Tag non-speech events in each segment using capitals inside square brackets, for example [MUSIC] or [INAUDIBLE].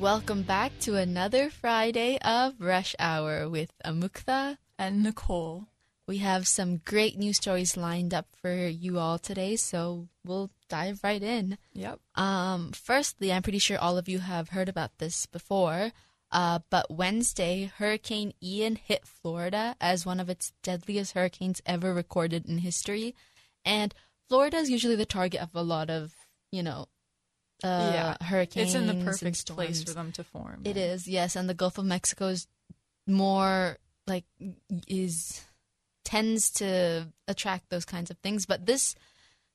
Welcome back to another Friday of Rush Hour with Amukta. and Nicole. We have some great news stories lined up for you all today, so we'll dive right in. Yep. Um, firstly, I'm pretty sure all of you have heard about this before, uh, but Wednesday, Hurricane Ian hit Florida as one of its deadliest hurricanes ever recorded in history. And Florida is usually the target of a lot of, you know, uh, Yeah. hurricanes. It's in the perfect place for them to form. It is, yes, and the Gulf of Mexico is more like is tends to attract those kinds of things. But this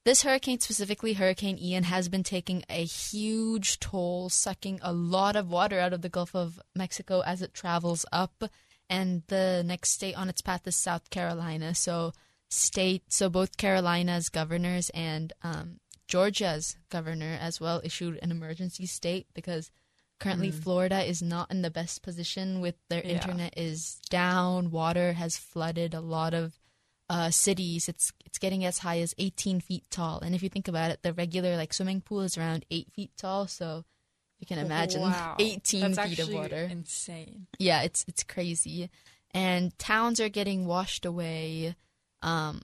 this hurricane specifically, Hurricane Ian, has been taking a huge toll, sucking a lot of water out of the Gulf of Mexico as it travels up. And the next state on its path is South Carolina. So state, so both Carolina's governors and um, Georgia's governor as well issued an emergency state because currently Florida is not in the best position with their Yeah. internet is down, water has flooded a lot of uh, cities. It's it's getting as high as 18 feet tall, and if you think about it, the regular like swimming pool is around eight feet tall. So you can imagine Wow. [LAUGHS] 18 That's feet of water. Insane. Yeah, it's it's crazy, and towns are getting washed away. Um,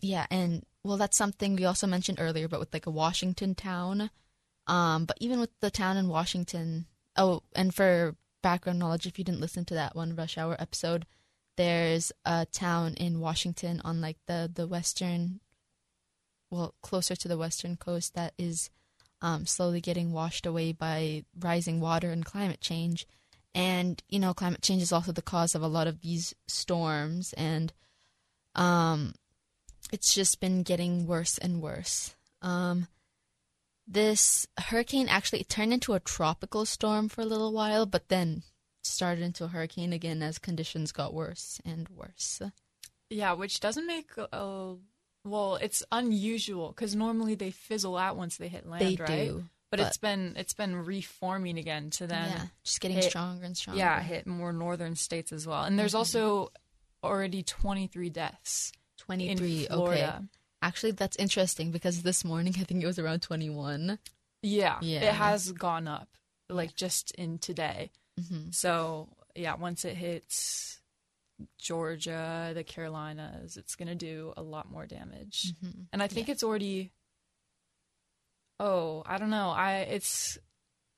yeah, and well, that's something we also mentioned earlier, but with like a Washington town. Um, but even with the town in Washington, oh, and for background knowledge, if you didn't listen to that one rush hour episode, there's a town in Washington on like the the western, well, closer to the western coast that is um, slowly getting washed away by rising water and climate change. And you know, climate change is also the cause of a lot of these storms, and um, it's just been getting worse and worse. Um, this hurricane actually turned into a tropical storm for a little while, but then started into a hurricane again as conditions got worse and worse. Yeah, which doesn't make a well. It's unusual because normally they fizzle out once they hit land, They right? do, But, but- it's been it's been reforming again to then yeah, just getting hit- stronger and stronger. yeah hit more northern states as well. And there's Mm-hmm. also already 23 deaths twenty in three. Okay, actually, that's interesting because this morning [LAUGHS] I think it was around twenty one. Yeah, Yeah. it has gone up like just in today. Mm-hmm. So yeah, once it hits Georgia, the Carolinas, it's gonna do a lot more damage. Mm-hmm. And I think it's already. Oh, I don't know. I it's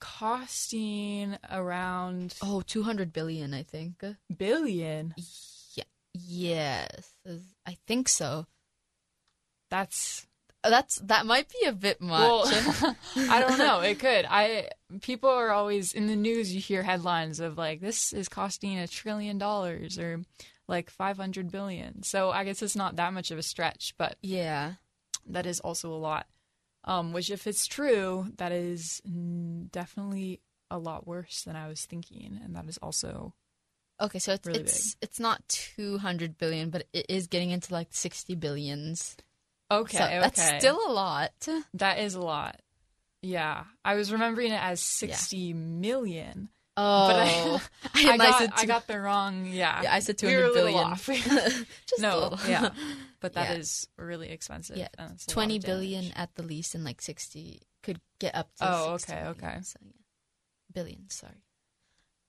costing around Oh, 200 billion, I think. billion. Yes, I think so. That's That's that might be a bit much. well, [LAUGHS] I don't know. It could. I people are always in the news. You hear headlines of like this is costing a trillion dollars or like five hundred billion. So I guess it's not that much of a stretch, but yeah. that is also a lot. Um, which, if it's true, that is definitely a lot worse than I was thinking, and that is also Okay, so it's Really it's it's not 200 billion, but it is getting into like 60 billions. okay. so okay, that's still a lot. that is a lot. Yeah, I was remembering it as sixty million, Oh, but I, oh. [LAUGHS] [LAUGHS] I, I got said I two- got the wrong. Yeah, Yeah, I said we 200 a little billion. off. [LAUGHS] Just no, yeah, but that Yeah. is really expensive. Yeah, and it's a lot 20 of billion at the least, and like 60 could get up to. Oh, 60 okay, billion, okay. So, yeah. Billion, sorry.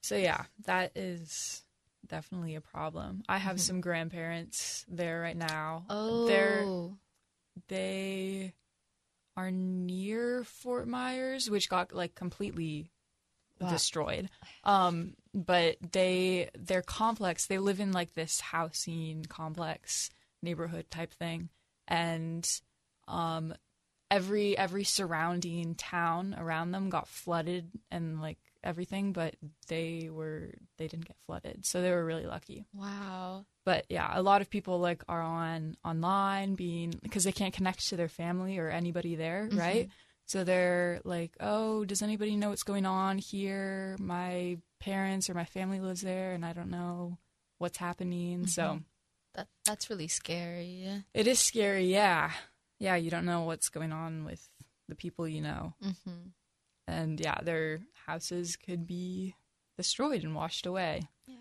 So yeah, that is definitely a problem. I have Mhm. some grandparents there right now. Oh, They're they are near Fort Myers, which got like completely Wow. destroyed. Um, but they their complex, they live in like this housing complex neighborhood type thing, and um, every every surrounding town around them got flooded and like everything, but they were they didn't get flooded, so they were really lucky wow. but yeah a lot of people like are on online being because they can't connect to their family or anybody there Mhm. right so they're like oh does anybody know what's going on here my parents or my family lives there and i don't know what's happening so Mhm. That that's really scary. it is scary yeah yeah you don't know what's going on with the people you know Mm-hmm. And yeah their houses could be destroyed and washed away Yeah.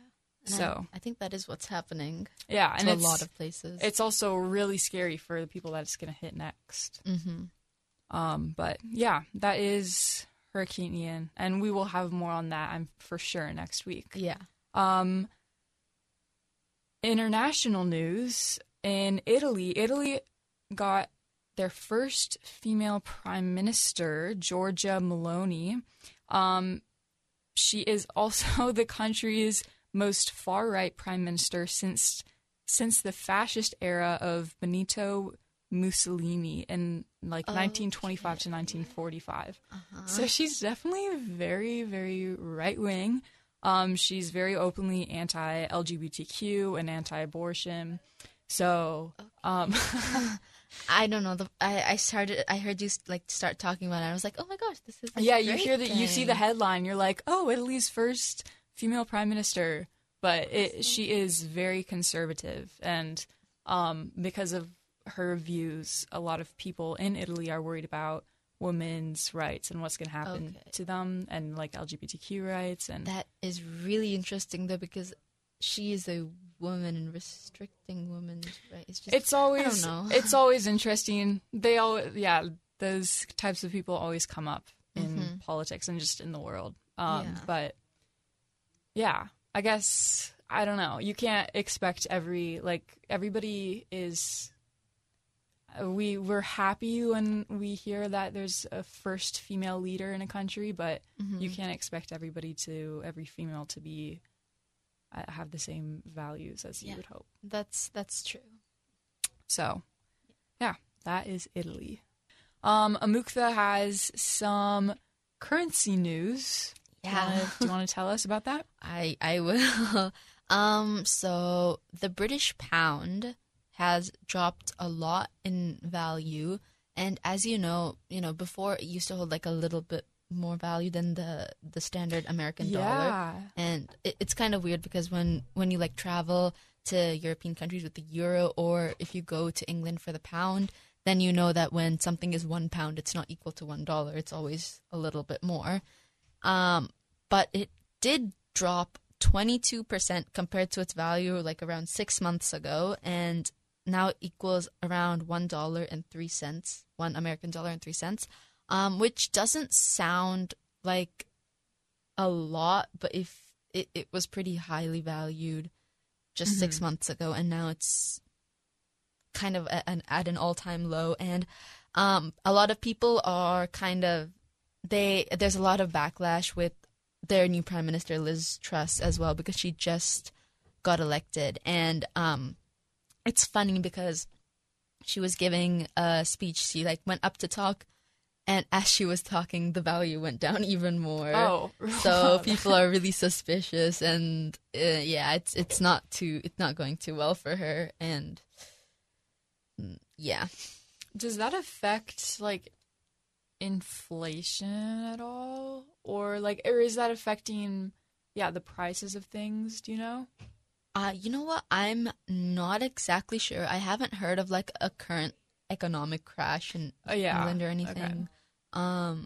So- I, I think that is what's happening yeah and a lot of places. it's also really scary for the people that it's going to hit next mm-hmm. Um, but yeah, that is Hurricane Ian, and we will have more on that. I'm for sure next week. Yeah. Um, international news in Italy. Italy got their first female prime minister, Giorgia Meloni. Um, she is also [LAUGHS] the country's most far right prime minister since since the fascist era of Benito Mussolini in like 1925 to 1945. So she's definitely very, very right wing. Um, she's very openly anti LGBTQ and anti abortion. So, um, [LAUGHS] [LAUGHS] I don't know. The, I I started. I heard you like start talking about it. I was like, oh my gosh, this is yeah, you hear that you see the headline, you're like, oh, Italy's first female prime minister. But it, she is very conservative, and um, because of her views, a lot of people in Italy are worried about women's rights and what's going to happen Okay. to them, and like LGBTQ rights, and That is really interesting though because she is a woman and restricting women's rights. It's just it's always know. [LAUGHS] it's always interesting. They all yeah, those types of people always come up in politics and just in the world. Um, Yeah. But yeah, I guess I don't know. You can't expect every like everybody is. uh, We we're happy when we hear that there's a first female leader in a country, but you can't expect everybody to every female to be have the same values as you Yeah. would hope. that's that's true. So, yeah, that is Italy. Um, Amukta has some currency news. Do you Yeah. wanna- do you want to tell us about that? [LAUGHS] I I will. [LAUGHS] um. So the British pound has dropped a lot in value, and as you know, you know before it used to hold like a little bit more value than the the standard American dollar. And it, it's kind of weird because when when you like travel to European countries with the euro, or if you go to England for the pound, then you know that when something is one pound, it's not equal to one dollar. It's always a little bit more. Um, but it did drop twenty two percent compared to its value like around six months ago, and now it equals around one dollar and three cents, one American dollar and three cents, um, which doesn't sound like a lot, but if it, it was pretty highly valued just six months ago, and now it's kind of at an, at an all time low. And um, a lot of people are kind of they there's a lot of backlash with their new prime minister Liz Truss as well because she just got elected, and um, it's funny because she was giving a speech. She like went up to talk. And as she was talking, the value went down [LAUGHS] even more. Oh, so [LAUGHS] people are really suspicious and uh, yeah it's it's not too it's not going too well for her. And mm, yeah. Does that affect like inflation at all, or like, or is that affecting, yeah, the prices of things? Do you know? uh you know what? I'm not exactly sure. I haven't heard of like a current economic crash in Oh, yeah. england or Okay. anything um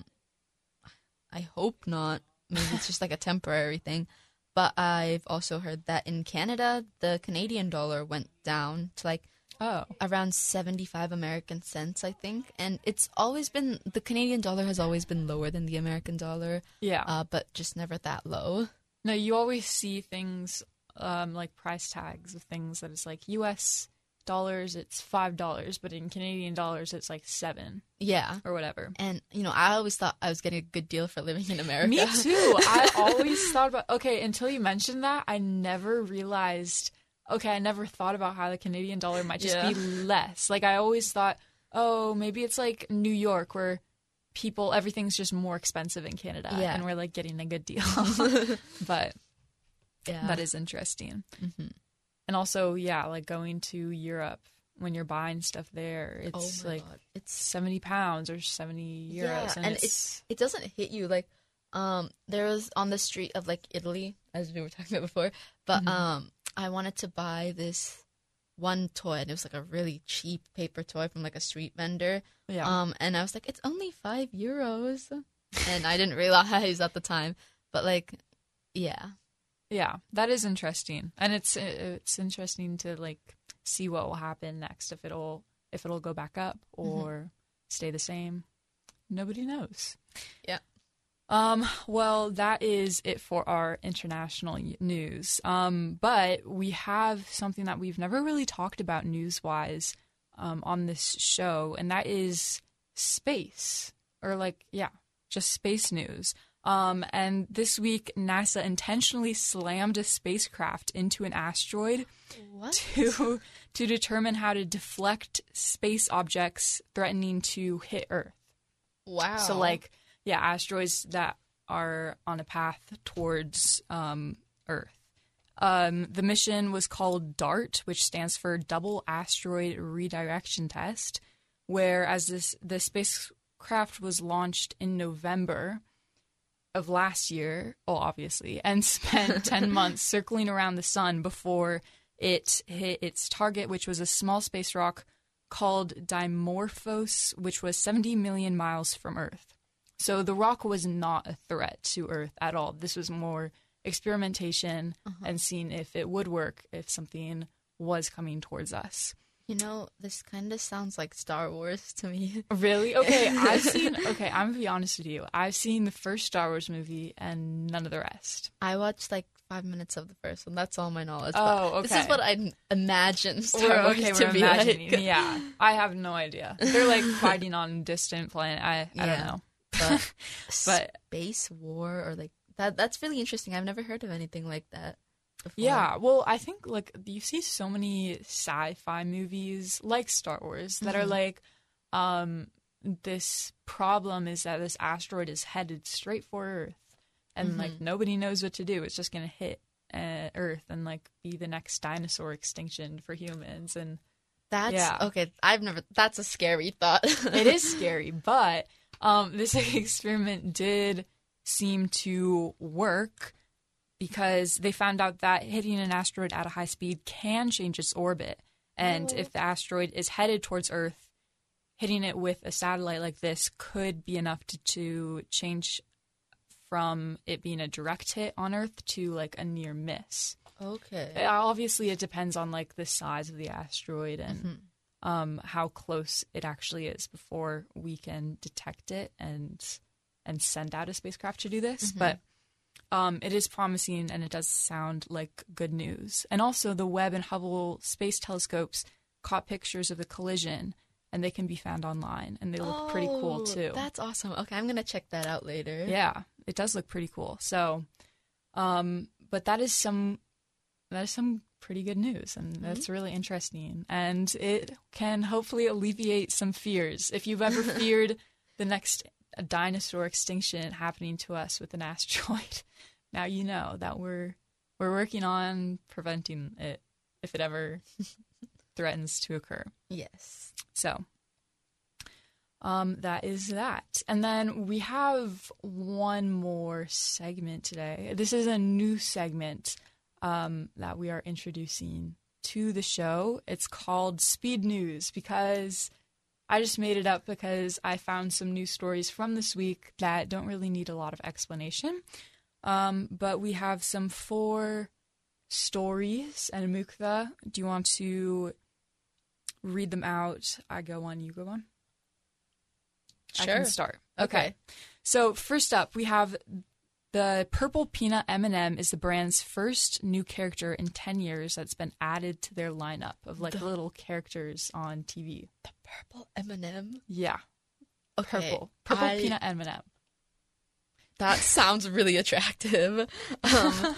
i hope not maybe it's just like a temporary thing but i've also heard that in canada the canadian dollar went down to like Oh, around 75 American cents, I think. And it's always been, the Canadian dollar has always been lower than the American dollar, yeah. uh, but just never that low. No, you always see things um, like price tags of things that is like U.S. dollars, it's five dollars, but in Canadian dollars, it's like seven Yeah. or whatever. And, you know, I always thought I was getting a good deal for living in America. Me too. [LAUGHS] I always thought about okay until you mentioned that. I never realized. Okay, I never thought about how the Canadian dollar might just Yeah. be less. Like I always thought, oh, maybe it's like New York where people everything's just more expensive in Canada, Yeah. and we're like getting a good deal. [LAUGHS] [LAUGHS] but yeah. that is interesting. Mhm. And also, yeah, like going to Europe when you're buying stuff there, Oh it's my like God. It's, seventy pounds or seventy euros, yeah. and, And, it's, it's, it doesn't hit you like, um, there was on the street of like Italy, as we were [LAUGHS] talking about before, but, Mm-hmm. um, I wanted to buy this one toy and it was like a really cheap paper toy from like a street vendor. yeah, Um, and I was like, it's only five euros, and I didn't [LAUGHS] realize at the time, but like, yeah, yeah, that is interesting, and it's it's interesting to like see what will happen next if it'll if it'll go back up Mm-hmm. or stay the same. Nobody knows. Yeah. Um, well, that is it for our international news. Um, but we have something that we've never really talked about news wise um, on this show, and that is space, or like, yeah, just space news. Um, and this week, NASA intentionally slammed a spacecraft into an asteroid What? to [LAUGHS] to determine how to deflect space objects threatening to hit Earth. Wow. So like yeah, asteroids that are on a path towards um, Earth. Um, the mission was called DART, which stands for Double Asteroid Redirection Test, where as this the spacecraft was launched in November of last year, oh obviously, and [LAUGHS] spent 10 [LAUGHS] months circling around the sun before it hit its target, which was a small space rock called Dimorphos, which was 70 million miles from Earth. So the rock was not a threat to Earth at all. This was more experimentation uh-huh. and seeing if it would work if something was coming towards us. You know, this kind of sounds like Star Wars to me. [LAUGHS] Really? Okay, I've [LAUGHS] seen. Okay, I'm gonna be honest with you. I've seen the first Star Wars movie and none of the rest. I watched like five minutes of the first one. That's all my knowledge. Oh, but This is what I imagine Star We're, Wars okay, to be imagining. like. Yeah, I have no idea. They're like fighting on distant planet. I I don't know. But, [LAUGHS] But- space war or like that that's really interesting. I've never heard of anything like that. Before. Yeah, well, I think like you see so many sci-fi movies like Star Wars that are Mhm. like, um, this problem is that this asteroid is headed straight for Earth, and like Mhm. nobody knows what to do. It's just gonna hit uh, Earth and like be the next dinosaur extinction for humans, and That's Yeah. okay. I've never. That's a scary thought. it is [LAUGHS] scary. But um, this [LAUGHS] experiment did seem to work because they found out that hitting an asteroid at a high speed can change its orbit. And if the asteroid is headed towards Earth, hitting it with a satellite like this could be enough to, to change from it being a direct hit on Earth to like a near miss. Okay. Uh, Obviously, it depends on like the size of the asteroid and Mhm. um, how close it actually is before we can detect it and and send out a spacecraft to do this. Mhm. But um, it is promising and it does sound like good news. And also, the Webb and Hubble space telescopes caught pictures of the collision, and they can be found online, and they look pretty cool Oh, too. That's awesome. Okay, I'm gonna check that out later. Yeah, it does look pretty cool. So, um, but that is some that is some pretty good news, and that's really interesting, and it can hopefully alleviate some fears. If you've ever feared the next dinosaur extinction happening to us with an [LAUGHS] asteroid, now you know that we're we're working on preventing it if it ever [LAUGHS] threatens to occur. Yes. So um, that is that. And then we have one more segment today. This is a new segment um, that we are introducing to the show. It's called Speed News because I just made it up because I found some news stories from this week that don't really need a lot of explanation. Um, but we have some four stories. And Mukta, do you want to read them out? I go on, you go on. I Sure. can start. Okay. Okay. So first up, we have the purple peanut M&M is the brand's first new character in 10 years that's been added to their lineup of like The- little characters on TV. The purple M&M. Yeah, Okay. purple. Purple I- peanut M&M. That [LAUGHS] sounds really attractive. [LAUGHS] Um,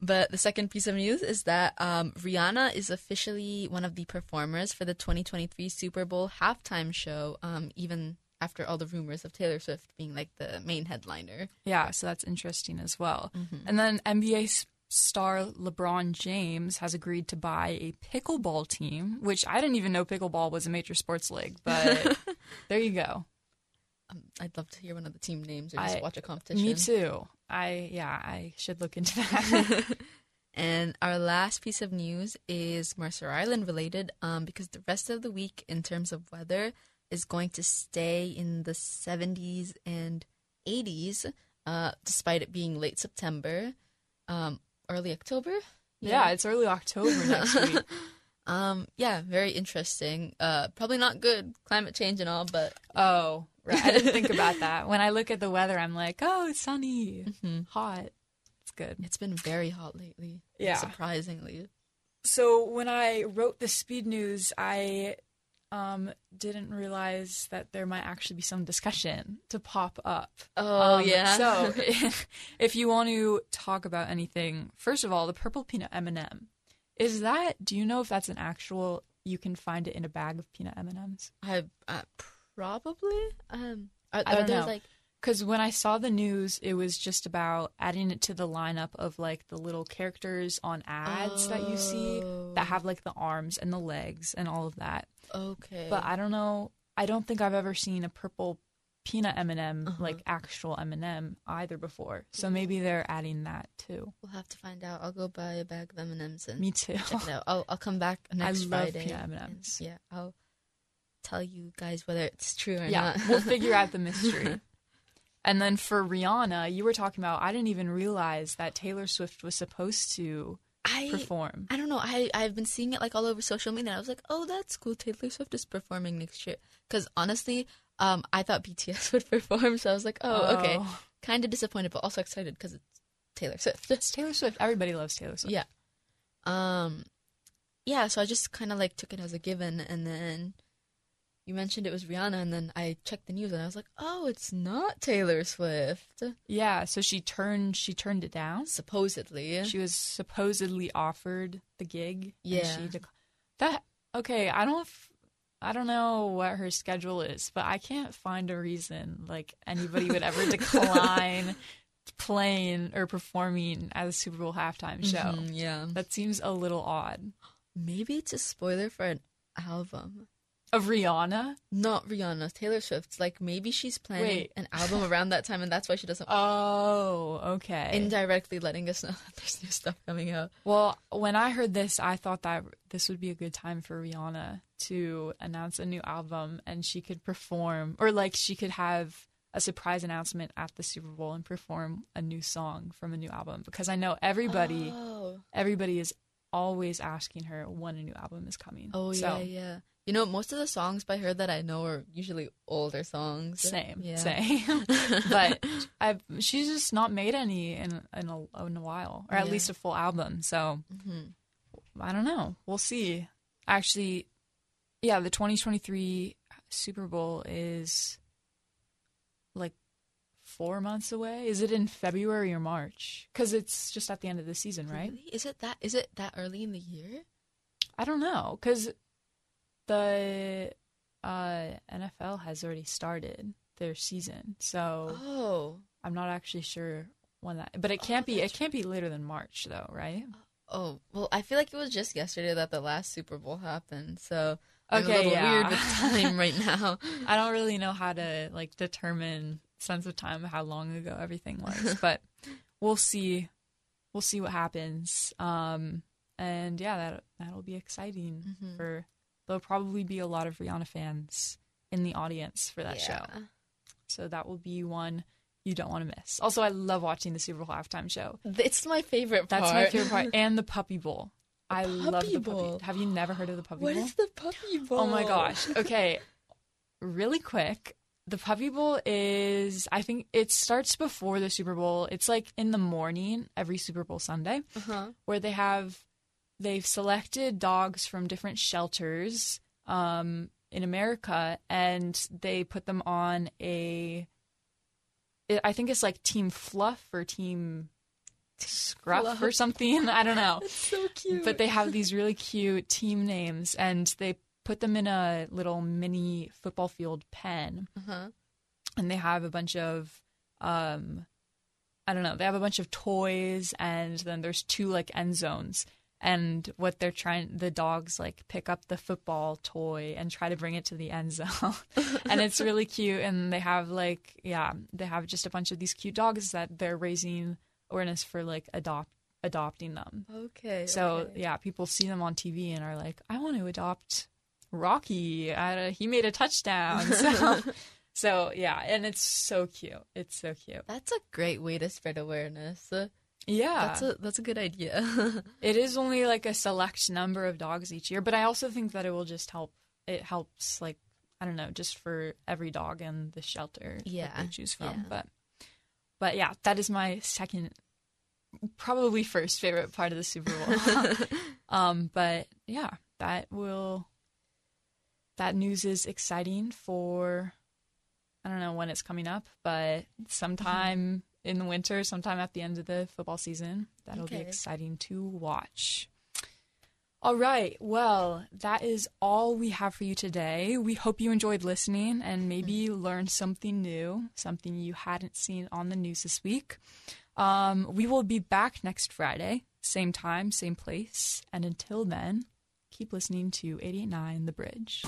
but the second piece of news is that um, Rihanna is officially one of the performers for the 2023 Super Bowl halftime show, um, even after all the rumors of Taylor Swift being like the main headliner. Yeah, so that's interesting as well. Mhm. And then NBA star LeBron James has agreed to buy a pickleball team, which I didn't even know pickleball was a major sports league, but [LAUGHS] there you go. Um, I'd love to hear one of the team names or just I- watch a competition. Me too. I yeah, I should look into that. [LAUGHS] and our last piece of news is Mercer Island related, um, because the rest of the week, in terms of weather, is going to stay in the 70s and 80s, uh, despite it being late September, um, early October. yeah, it's early October next [LAUGHS] week. Um, yeah, very interesting. Uh, probably not good climate change and all, but Oh, right. I didn't think about that. [LAUGHS] When I look at the weather, I'm like, oh, it's sunny, Mhm. hot. It's good. it's been very hot lately. Yeah. surprisingly. So when I wrote the speed news, I um, didn't realize that there might actually be some discussion to pop up. Oh Um, yeah. so [LAUGHS] [LAUGHS] if you want to talk about anything, first of all, the purple peanut M&M. Is that? Do you know if that's an actual? You can find it in a bag of peanut M&Ms. I uh, probably um. Are, I are don't there know. like Because when I saw the news, it was just about adding it to the lineup of like the little characters on ads that you see Oh. that have like the arms and the legs and all of that. okay, But I don't know. I don't think I've ever seen a purple peanut M&M Uh-huh. like actual M&M either before. So maybe they're adding that too. we'll have to find out. I'll go buy a bag of M and M's and Me too. check it out. I'll I'll come back [LAUGHS] next love Friday. peanut and- M&Ms. Yeah, I'll tell you guys whether it's true or yeah, not. we'll figure out the [LAUGHS] mystery. And then for Rihanna, you were talking about I didn't even realize that Taylor Swift was supposed to I perform. I don't know. I I've been seeing it like all over social media. And I was like, oh, that's cool. Taylor Swift is performing next year. Because honestly, um, I thought BTS [LAUGHS] would perform, so I was like, oh, okay. Kind of disappointed, but also excited because it's Taylor Swift. It's Taylor Swift. Everybody loves Taylor Swift. yeah. Um, yeah. So I just kind of like took it as a given, and then you mentioned it was Rihanna, and then I checked the news, and I was like, oh, it's not Taylor Swift. Yeah, so she turned she turned it down. Supposedly. She was supposedly offered the gig. and Yeah. she dec- that okay. I don't. f- I don't know what her schedule is, but I can't find a reason like anybody would ever [LAUGHS] decline playing or performing at a Super Bowl halftime show. Mhm, yeah. That seems a little odd. Maybe it's a spoiler for an album. Of Rihanna? Not Rihanna, Taylor Swift. Like maybe she's planning Wait. an album around that time, and that's why she doesn't. [LAUGHS] Oh, okay. Indirectly letting us know that there's new stuff coming out. Well, when I heard this, I thought that this would be a good time for Rihanna to announce a new album and she could perform, or like she could have a surprise announcement at the Super Bowl and perform a new song from a new album. Because I know everybody, Oh, everybody is always asking her when a new album is coming. oh So, yeah, yeah. You know, most of the songs by her that I know are usually older songs. Same, Yeah. same. [LAUGHS] but I've, she's just not made any in in a, in a while, or at Yeah. least a full album. So Mhm. I don't know. We'll see. Actually, yeah, the 2023 Super Bowl is like four months away. Is it in February or March? Because it's just at the end of the season, right? Really? Is it that? Is it that early in the year? I don't know. Because the uh, NFL has already started their season, so Oh, I'm not actually sure when that. But it Oh, can't be. It can't be later than March, though, right? oh. Well, I feel like it was just yesterday that the last Super Bowl happened. So I'm Okay, a little yeah. weird with [LAUGHS] time right now. I don't really know how to like determine sense of time how long ago everything was, [LAUGHS] but we'll see. We'll see what happens. Um, and yeah, that that'll be exciting Mhm. for. There'll probably be a lot of Rihanna fans in the audience for that show, so that will be one you don't want to miss. Also, I love watching the Super Bowl halftime show. It's my favorite part. That's my favorite part, [LAUGHS] and the Puppy Bowl. I love the Puppy Bowl. Puppy. Have you never heard of the Puppy What Bowl? is the puppy bowl? Oh my gosh. [LAUGHS] Okay. really quick. The Puppy Bowl is, I think it starts before the Super Bowl. It's like in the morning every Super Bowl Sunday Uh-huh. where they have, they've selected dogs from different shelters um, in America and they put them on a I think it's like Team Fluff or Team Scruff Fluff. or something. [LAUGHS] I don't know It's so cute. but they have these really cute team names and they put them in a little mini football field pen Uh-huh. and they have a bunch of um i don't know they have a bunch of toys and then there's two like end zones and what they're trying the dogs like pick up the football toy and try to bring it to the end zone [LAUGHS] and it's really cute and they have like yeah they have just a bunch of these cute dogs that they're raising awareness for like adopt adopting them Okay. so okay. yeah, people see them on TV and are like, "I want to adopt Rocky. I, he made a touchdown." [LAUGHS] So, so yeah, and it's so cute. It's so cute. That's a great way to spread awareness. Yeah. That's a that's a good idea. [LAUGHS] It is only like a select number of dogs each year, but I also think that it will just help. It helps, like I don't know, just for every dog in the shelter that Yeah, they choose from. yeah. But, but yeah, that is my second, probably first favorite part of the Super Bowl. [LAUGHS] [LAUGHS] um, but yeah, that will. That news is exciting for. I don't know when it's coming up, but sometime in the winter, sometime at the end of the football season. That'll be exciting to watch. All right. Well, that is all we have for you today. We hope you enjoyed listening and maybe learned something new, something you hadn't seen on the news this week. Um, we will be back next Friday, same time, same place. And until then, keep listening to 889 The Bridge.